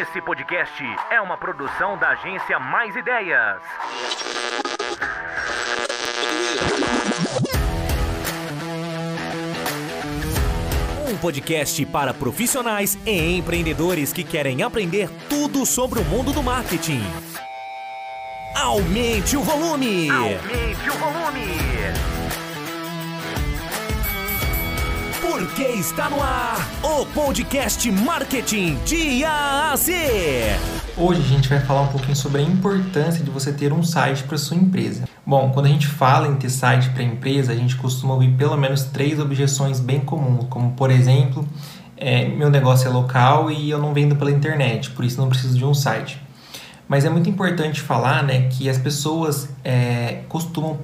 Esse podcast é uma produção da agência Mais Ideias. Um podcast para profissionais e empreendedores que querem aprender tudo sobre o mundo do marketing. Aumente o volume! Aumente o volume! Porque está no ar o podcast Marketing de A a Z. Hoje a gente vai falar um pouquinho sobre a importância de você ter um site para sua empresa. Bom, quando a gente fala em ter site para empresa, a gente costuma ouvir pelo menos três objeções bem comuns, como por exemplo, é, meu negócio é local e eu não vendo pela internet, por isso não preciso de um site. Mas é muito importante falar né, que as pessoas é, costumam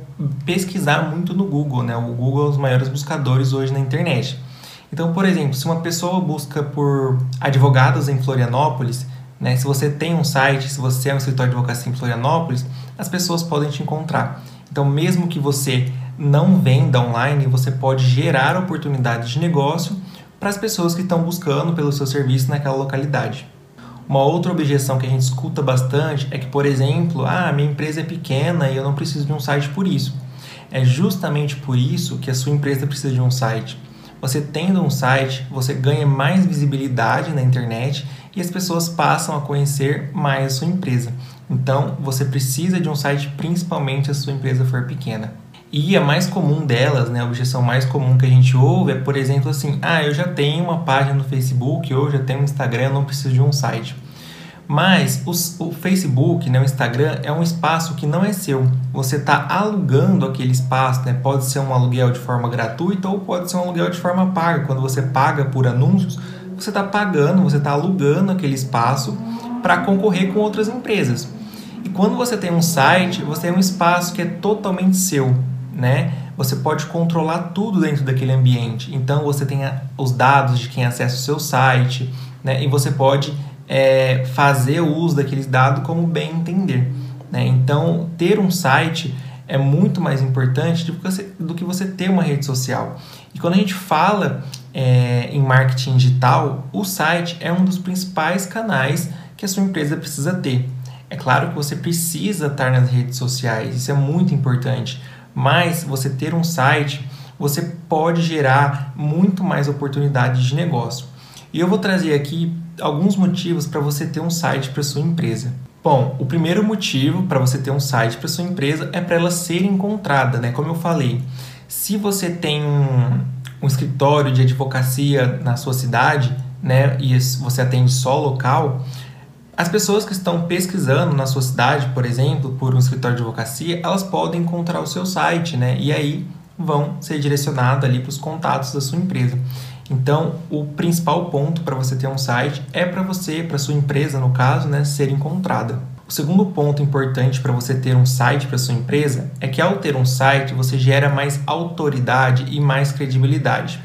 pesquisar muito no Google. Né? O Google é um dos maiores buscadores hoje na internet. Então, por exemplo, se uma pessoa busca por advogados em Florianópolis, né, se você tem um site, se você é um escritório de advocacia em Florianópolis, as pessoas podem te encontrar. Então, mesmo que você não venda online, você pode gerar oportunidades de negócio para as pessoas que estão buscando pelo seu serviço naquela localidade. Uma outra objeção que a gente escuta bastante é que, por exemplo, ah, minha empresa é pequena e eu não preciso de um site por isso. É justamente por isso que a sua empresa precisa de um site. Você tendo um site, você ganha mais visibilidade na internet e as pessoas passam a conhecer mais a sua empresa. Então, você precisa de um site, principalmente se a sua empresa for pequena. E a mais comum delas, né, a objeção mais comum que a gente ouve é, por exemplo, assim: ah, eu já tenho uma página no Facebook, ou já tenho um Instagram, eu não preciso de um site. Mas os, o Facebook, né, o Instagram, é um espaço que não é seu. Você está alugando aquele espaço, né? pode ser um aluguel de forma gratuita ou pode ser um aluguel de forma paga. Quando você paga por anúncios, você está pagando, você está alugando aquele espaço para concorrer com outras empresas. E quando você tem um site, você tem um espaço que é totalmente seu, né? Você pode controlar tudo dentro daquele ambiente. Então você tem os dados de quem acessa o seu site, né? E você pode é, fazer o uso daqueles dados como bem entender. Né? Então, ter um site é muito mais importante do que você, do que você ter uma rede social. E quando a gente fala é, em marketing digital, o site é um dos principais canais que a sua empresa precisa ter. É claro que você precisa estar nas redes sociais, isso é muito importante, mas você ter um site, você pode gerar muito mais oportunidades de negócio. E eu vou trazer aqui alguns motivos para você ter um site para sua empresa. Bom, o primeiro motivo para você ter um site para sua empresa é para ela ser encontrada, né? Como eu falei, se você tem um, um escritório de advocacia na sua cidade, né, e você atende só local, as pessoas que estão pesquisando na sua cidade, por exemplo, por um escritório de advocacia, elas podem encontrar o seu site, né? E aí vão ser direcionadas ali para os contatos da sua empresa. Então, o principal ponto para você ter um site é para você, para sua empresa no caso, né, ser encontrada. O segundo ponto importante para você ter um site para sua empresa é que ao ter um site você gera mais autoridade e mais credibilidade.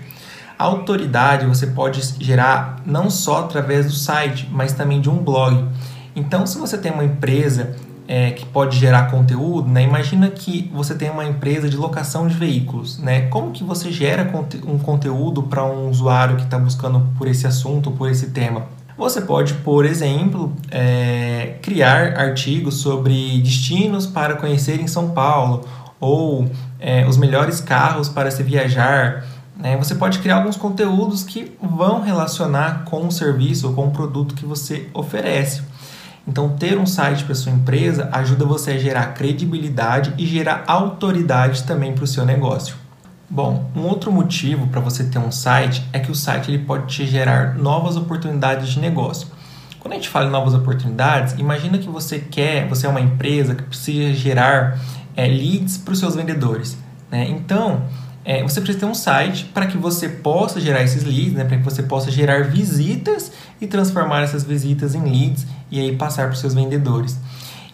A autoridade você pode gerar não só através do site, mas também de um blog. Então, se você tem uma empresa é, que pode gerar conteúdo, né? Imagina que você tem uma empresa de locação de veículos, né? Como que você gera um conteúdo para um usuário que está buscando por esse assunto, por esse tema? Você pode, por exemplo, é, criar artigos sobre destinos para conhecer em São Paulo ou é, os melhores carros para se viajar. Né? Você pode criar alguns conteúdos que vão relacionar com o serviço ou com o produto que você oferece. Então, ter um site para sua empresa ajuda você a gerar credibilidade e gerar autoridade também para o seu negócio. Bom, um outro motivo para você ter um site é que o site ele pode te gerar novas oportunidades de negócio. Quando a gente fala em novas oportunidades, imagina que você quer, você é uma empresa que precisa gerar é, leads para os seus vendedores. Né? Então, é, você precisa ter um site para que você possa gerar esses leads, né, para que você possa gerar visitas e transformar essas visitas em leads e aí passar para os seus vendedores.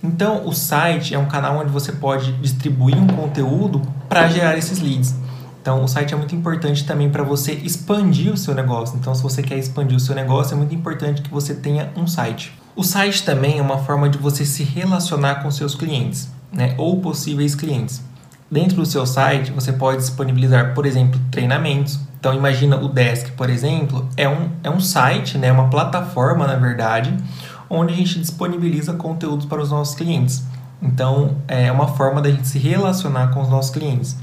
Então, o site é um canal onde você pode distribuir um conteúdo para gerar esses leads. Então, o site é muito importante também para você expandir o seu negócio. Então, se você quer expandir o seu negócio, é muito importante que você tenha um site. O site também é uma forma de você se relacionar com seus clientes, né, ou possíveis clientes. Dentro do seu site, você pode disponibilizar, por exemplo, treinamentos, Então imagina o Desk, por exemplo, é um, é um site, né, uma plataforma, na verdade, onde a gente disponibiliza conteúdos para os nossos clientes. Então é uma forma da gente se relacionar com os nossos clientes.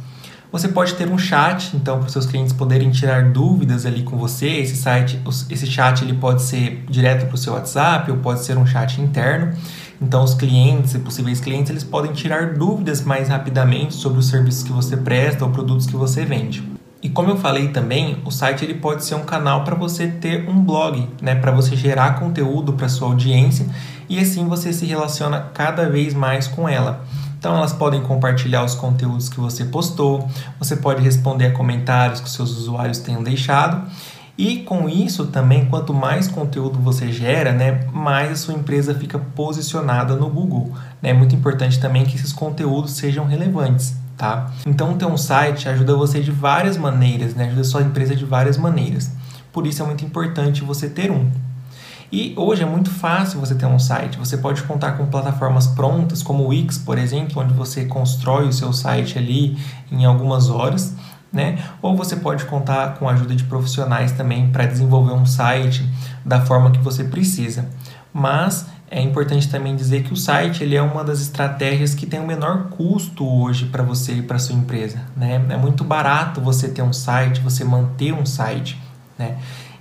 Você pode ter um chat, então, para os seus clientes poderem tirar dúvidas ali com você. Esse site, esse chat ele pode ser direto para o seu WhatsApp ou pode ser um chat interno. Então, os clientes e possíveis clientes eles podem tirar dúvidas mais rapidamente sobre os serviços que você presta ou produtos que você vende. E como eu falei também, o site ele pode ser um canal para você ter um blog, né, para você gerar conteúdo para sua audiência e assim você se relaciona cada vez mais com ela. Então elas podem compartilhar os conteúdos que você postou, você pode responder a comentários que seus usuários tenham deixado. E com isso também, quanto mais conteúdo você gera, né, mais a sua empresa fica posicionada no Google. É muito importante também que esses conteúdos sejam relevantes. Tá? Então ter um site ajuda você de várias maneiras, né? ajuda a sua empresa de várias maneiras. Por isso é muito importante você ter um. E hoje é muito fácil você ter um site. Você pode contar com plataformas prontas, como o Wix, por exemplo, onde você constrói o seu site ali em algumas horas. Né? Ou você pode contar com a ajuda de profissionais também para desenvolver um site da forma que você precisa. Mas é importante também dizer que o site ele é uma das estratégias que tem o menor custo hoje para você e para sua empresa. Né? É muito barato você ter um site, você manter um site. Né?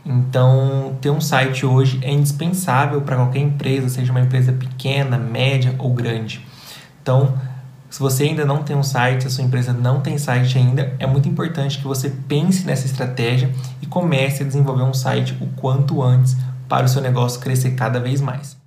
Então, ter um site hoje é indispensável para qualquer empresa, seja uma empresa pequena, média ou grande. Então, se você ainda não tem um site, a sua empresa não tem site ainda, é muito importante que você pense nessa estratégia e comece a desenvolver um site o quanto antes para o seu negócio crescer cada vez mais.